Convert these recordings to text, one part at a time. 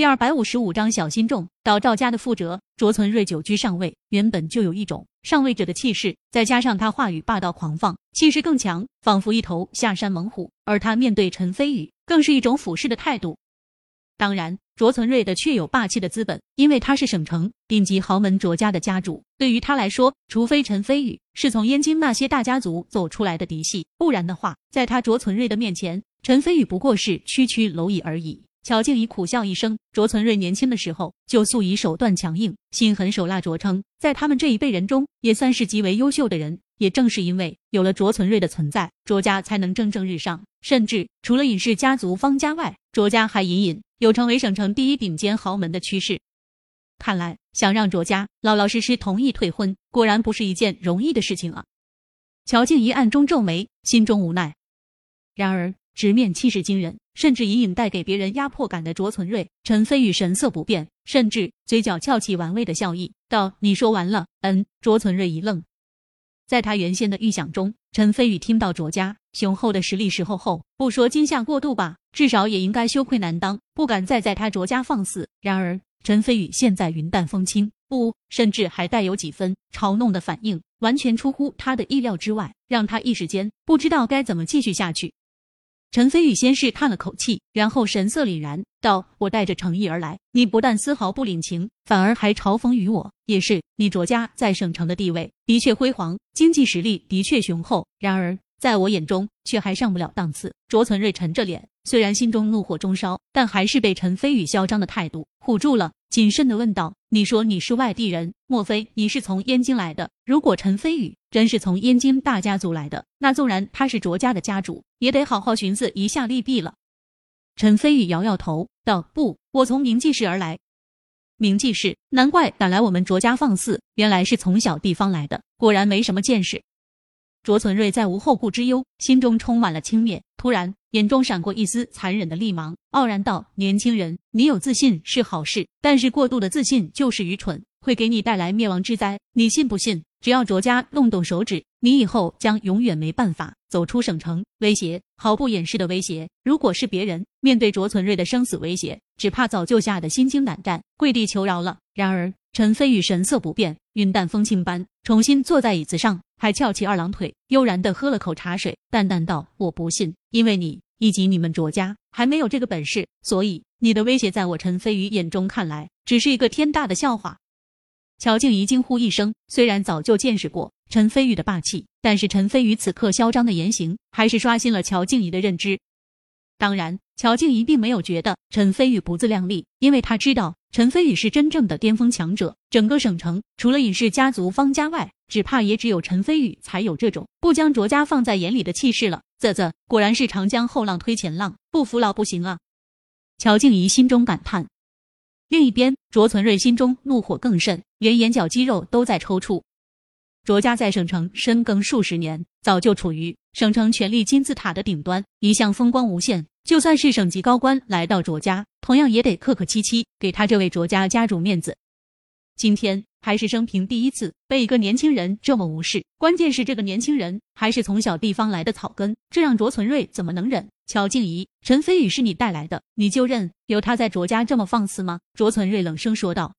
第二百五十五章小心重。到赵家的覆辙，卓存瑞久居上位，原本就有一种上位者的气势，再加上他话语霸道狂放，气势更强，仿佛一头下山猛虎。而他面对陈飞宇，更是一种俯视的态度。当然，卓存瑞的确有霸气的资本，因为他是省城顶级豪门卓家的家主。对于他来说，除非陈飞宇是从燕京那些大家族走出来的嫡系，不然的话，在他卓存瑞的面前，陈飞宇不过是区区蝼蚁而已。乔静怡苦笑一声，卓存瑞年轻的时候就素以手段强硬、心狠手辣着称，在他们这一辈人中，也算是极为优秀的人。也正是因为有了卓存瑞的存在，卓家才能蒸蒸日上。甚至除了尹氏家族方家外，卓家还隐隐有成为省城第一顶尖豪门的趋势。看来想让卓家老老实实同意退婚，果然不是一件容易的事情啊！乔静怡暗中皱眉，心中无奈。然而直面气势惊人，甚至隐隐带给别人压迫感的卓存瑞，陈飞宇神色不变，甚至嘴角翘起玩味的笑意，道：“你说完了？”嗯。卓存瑞一愣。在他原先的预想中，陈飞宇听到卓家雄厚的实力时候后，不说惊吓过度吧，至少也应该羞愧难当，不敢再在他卓家放肆。然而，陈飞宇现在云淡风轻，不，甚至还带有几分嘲弄的反应，完全出乎他的意料之外，让他一时间不知道该怎么继续下去。陈飞宇先是叹了口气，然后神色凛然道：“我带着诚意而来，你不但丝毫不领情，反而还嘲讽于我。也是，你卓家在省城的地位的确辉煌，经济实力的确雄厚，然而在我眼中却还上不了档次。”卓存瑞沉着脸，虽然心中怒火中烧，但还是被陈飞宇嚣张的态度唬住了，谨慎的问道：“你说你是外地人，莫非你是从燕京来的？如果陈飞宇……”真是从燕京大家族来的，那纵然他是卓家的家主，也得好好寻思一下利弊了。陈飞宇摇摇头道：“不，我从明记市而来。明记市，难怪敢来我们卓家放肆，原来是从小地方来的，果然没什么见识。”卓存瑞再无后顾之忧，心中充满了轻蔑，突然眼中闪过一丝残忍的厉芒，傲然道：“年轻人，你有自信是好事，但是过度的自信就是愚蠢，会给你带来灭亡之灾。你信不信？”只要卓家动动手指，你以后将永远没办法走出省城。威胁毫不掩饰的威胁，如果是别人面对卓存瑞的生死威胁，只怕早就吓得心惊胆战，跪地求饶了。然而陈飞宇神色不变，云淡风轻般重新坐在椅子上，还翘起二郎腿，悠然的喝了口茶水，淡淡道：“我不信，因为你以及你们卓家还没有这个本事，所以你的威胁在我陈飞宇眼中看来，只是一个天大的笑话。”乔静怡惊呼一声，虽然早就见识过陈飞宇的霸气，但是陈飞宇此刻嚣张的言行，还是刷新了乔静怡的认知。当然，乔静怡并没有觉得陈飞宇不自量力，因为他知道陈飞宇是真正的巅峰强者。整个省城除了尹氏家族方家外，只怕也只有陈飞宇才有这种不将卓家放在眼里的气势了。啧啧，果然是长江后浪推前浪，不服老不行啊！乔静怡心中感叹。另一边，卓存瑞心中怒火更甚，连眼角肌肉都在抽搐。卓家在省城深耕数十年，早就处于省城权力金字塔的顶端，一向风光无限。就算是省级高官来到卓家，同样也得客客气气，给他这位卓家家主面子。今天还是生平第一次被一个年轻人这么无视，关键是这个年轻人还是从小地方来的草根，这让卓存瑞怎么能忍？乔静怡，陈飞宇是你带来的，你就认有他在卓家这么放肆吗？卓存瑞冷声说道。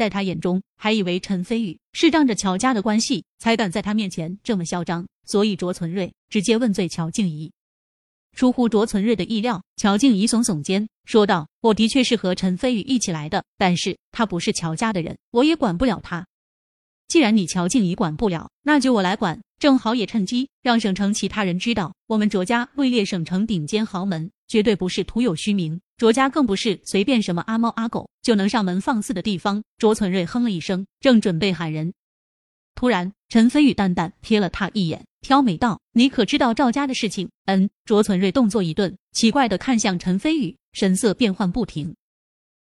在他眼中，还以为陈飞宇是仗着乔家的关系才敢在他面前这么嚣张，所以卓存瑞直接问罪乔静怡。出乎卓存瑞的意料，乔静怡耸耸肩说道：“我的确是和陈飞宇一起来的，但是他不是乔家的人，我也管不了他。既然你乔静怡管不了，那就我来管。”正好也趁机让省城其他人知道，我们卓家位列省城顶尖豪门，绝对不是徒有虚名。卓家更不是随便什么阿猫阿狗就能上门放肆的地方。卓存瑞哼了一声，正准备喊人，突然陈飞宇淡淡瞥了他一眼，挑眉道：“你可知道赵家的事情？”嗯。卓存瑞动作一顿，奇怪的看向陈飞宇，神色变幻不停。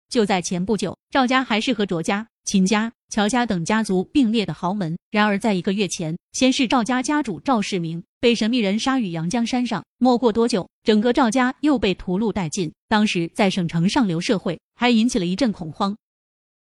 就在前不久，赵家还是和卓家。秦家、乔家等家族并列的豪门，然而在一个月前，先是赵家家主赵世明被神秘人杀于阳江山上，没过多久，整个赵家又被屠戮殆尽。当时在省城上流社会还引起了一阵恐慌。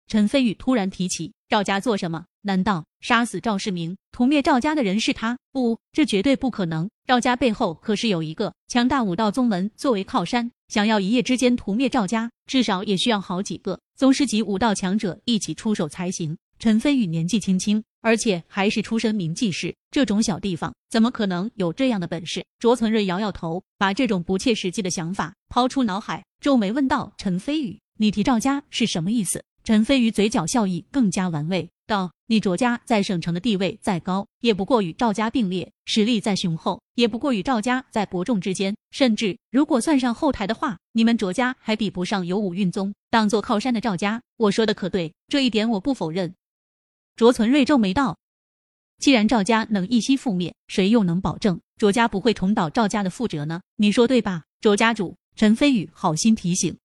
陈飞宇突然提起赵家做什么？难道杀死赵世明、屠灭赵家的人是他？不，这绝对不可能。赵家背后可是有一个强大武道宗门作为靠山，想要一夜之间屠灭赵家，至少也需要好几个宗师级武道强者一起出手才行。陈飞宇年纪轻轻，而且还是出身名记氏，这种小地方怎么可能有这样的本事？卓存瑞摇摇头，把这种不切实际的想法抛出脑海，皱眉问道：“陈飞宇。”你提赵家是什么意思？陈飞宇嘴角笑意更加玩味，道：“你卓家在省城的地位再高，也不过与赵家并列；实力再雄厚，也不过与赵家在伯仲之间。甚至如果算上后台的话，你们卓家还比不上有武运宗当做靠山的赵家。我说的可对？这一点我不否认。”卓存瑞皱眉道：“既然赵家能一夕覆灭，谁又能保证卓家不会重蹈赵家的覆辙呢？你说对吧，卓家主？”陈飞宇好心提醒。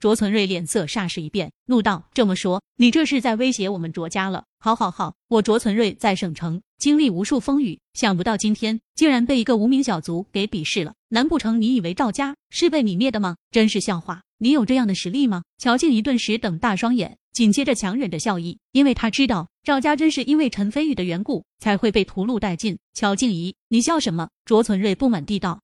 卓存瑞脸色霎时一变，怒道：“这么说，你这是在威胁我们卓家了？好，好，好！我卓存瑞在省城经历无数风雨，想不到今天竟然被一个无名小卒给鄙视了。难不成你以为赵家是被你灭的吗？真是笑话！你有这样的实力吗？”乔静怡顿时瞪大双眼，紧接着强忍着笑意，因为他知道赵家真是因为陈飞宇的缘故才会被屠戮殆尽。乔静怡，你笑什么？卓存瑞不满地道：“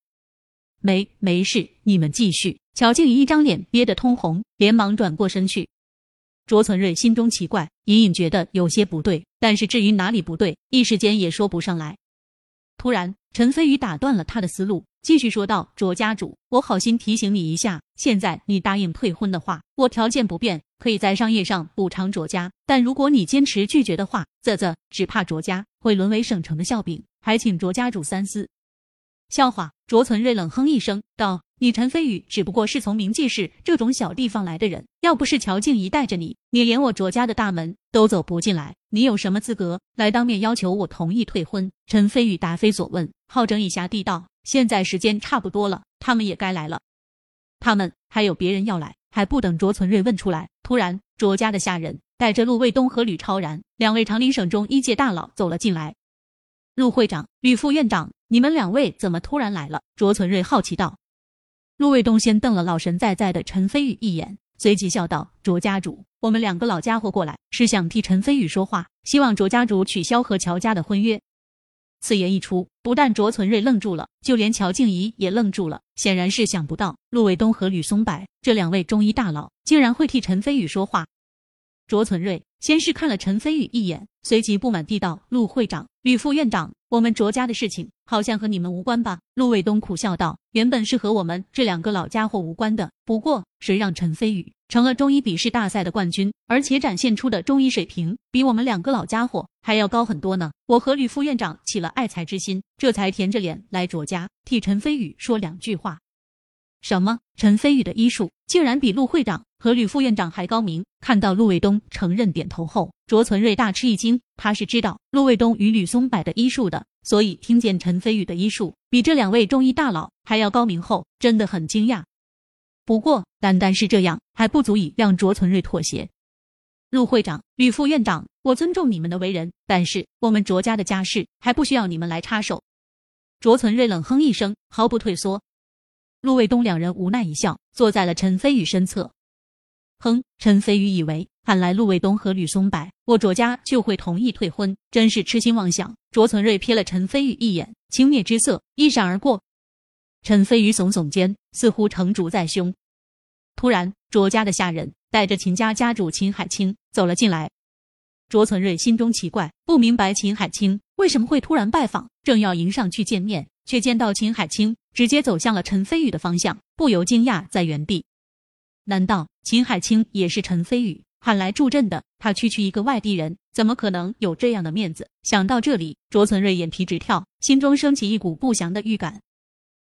没，没事，你们继续。”乔静怡一张脸憋得通红，连忙转过身去。卓存瑞心中奇怪，隐隐觉得有些不对，但是至于哪里不对，一时间也说不上来。突然，陈飞宇打断了他的思路，继续说道：“卓家主，我好心提醒你一下，现在你答应退婚的话，我条件不变，可以在商业上补偿卓家；但如果你坚持拒绝的话，啧啧，只怕卓家会沦为省城的笑柄，还请卓家主三思。”笑话！卓存瑞冷哼一声道。你陈飞宇只不过是从明记市这种小地方来的人，要不是乔静怡带着你，你连我卓家的大门都走不进来。你有什么资格来当面要求我同意退婚？陈飞宇答非所问，好整以暇地道：“现在时间差不多了，他们也该来了。他们还有别人要来。”还不等卓存瑞问出来，突然卓家的下人带着陆卫东和吕超然两位长林省中一届大佬走了进来。陆会长、吕副院长，你们两位怎么突然来了？卓存瑞好奇道。陆卫东先瞪了老神在在的陈飞宇一眼，随即笑道：“卓家主，我们两个老家伙过来是想替陈飞宇说话，希望卓家主取消和乔家的婚约。”此言一出，不但卓存瑞愣住了，就连乔静怡也愣住了，显然是想不到陆卫东和吕松柏这两位中医大佬竟然会替陈飞宇说话。卓存瑞先是看了陈飞宇一眼，随即不满地道：“陆会长、吕副院长，我们卓家的事情好像和你们无关吧？”陆卫东苦笑道：“原本是和我们这两个老家伙无关的，不过谁让陈飞宇成了中医笔试大赛的冠军，而且展现出的中医水平比我们两个老家伙还要高很多呢？我和吕副院长起了爱才之心，这才甜着脸来卓家替陈飞宇说两句话。”什么？陈飞宇的医术竟然比陆会长和吕副院长还高明？看到陆卫东承认点头后，卓存瑞大吃一惊。他是知道陆卫东与吕松柏的医术的，所以听见陈飞宇的医术比这两位中医大佬还要高明后，真的很惊讶。不过，单单是这样还不足以让卓存瑞妥协。陆会长、吕副院长，我尊重你们的为人，但是我们卓家的家事还不需要你们来插手。卓存瑞冷哼一声，毫不退缩。陆卫东两人无奈一笑，坐在了陈飞宇身侧。哼，陈飞宇以为喊来陆卫东和吕松柏，我卓家就会同意退婚，真是痴心妄想。卓存瑞瞥了陈飞宇一眼，轻蔑之色一闪而过。陈飞宇耸耸肩，似乎成竹在胸。突然，卓家的下人带着秦家家主秦海清走了进来。卓存瑞心中奇怪，不明白秦海清为什么会突然拜访，正要迎上去见面。却见到秦海清直接走向了陈飞宇的方向，不由惊讶在原地。难道秦海清也是陈飞宇喊来助阵的？他区区一个外地人，怎么可能有这样的面子？想到这里，卓存瑞眼皮直跳，心中升起一股不祥的预感。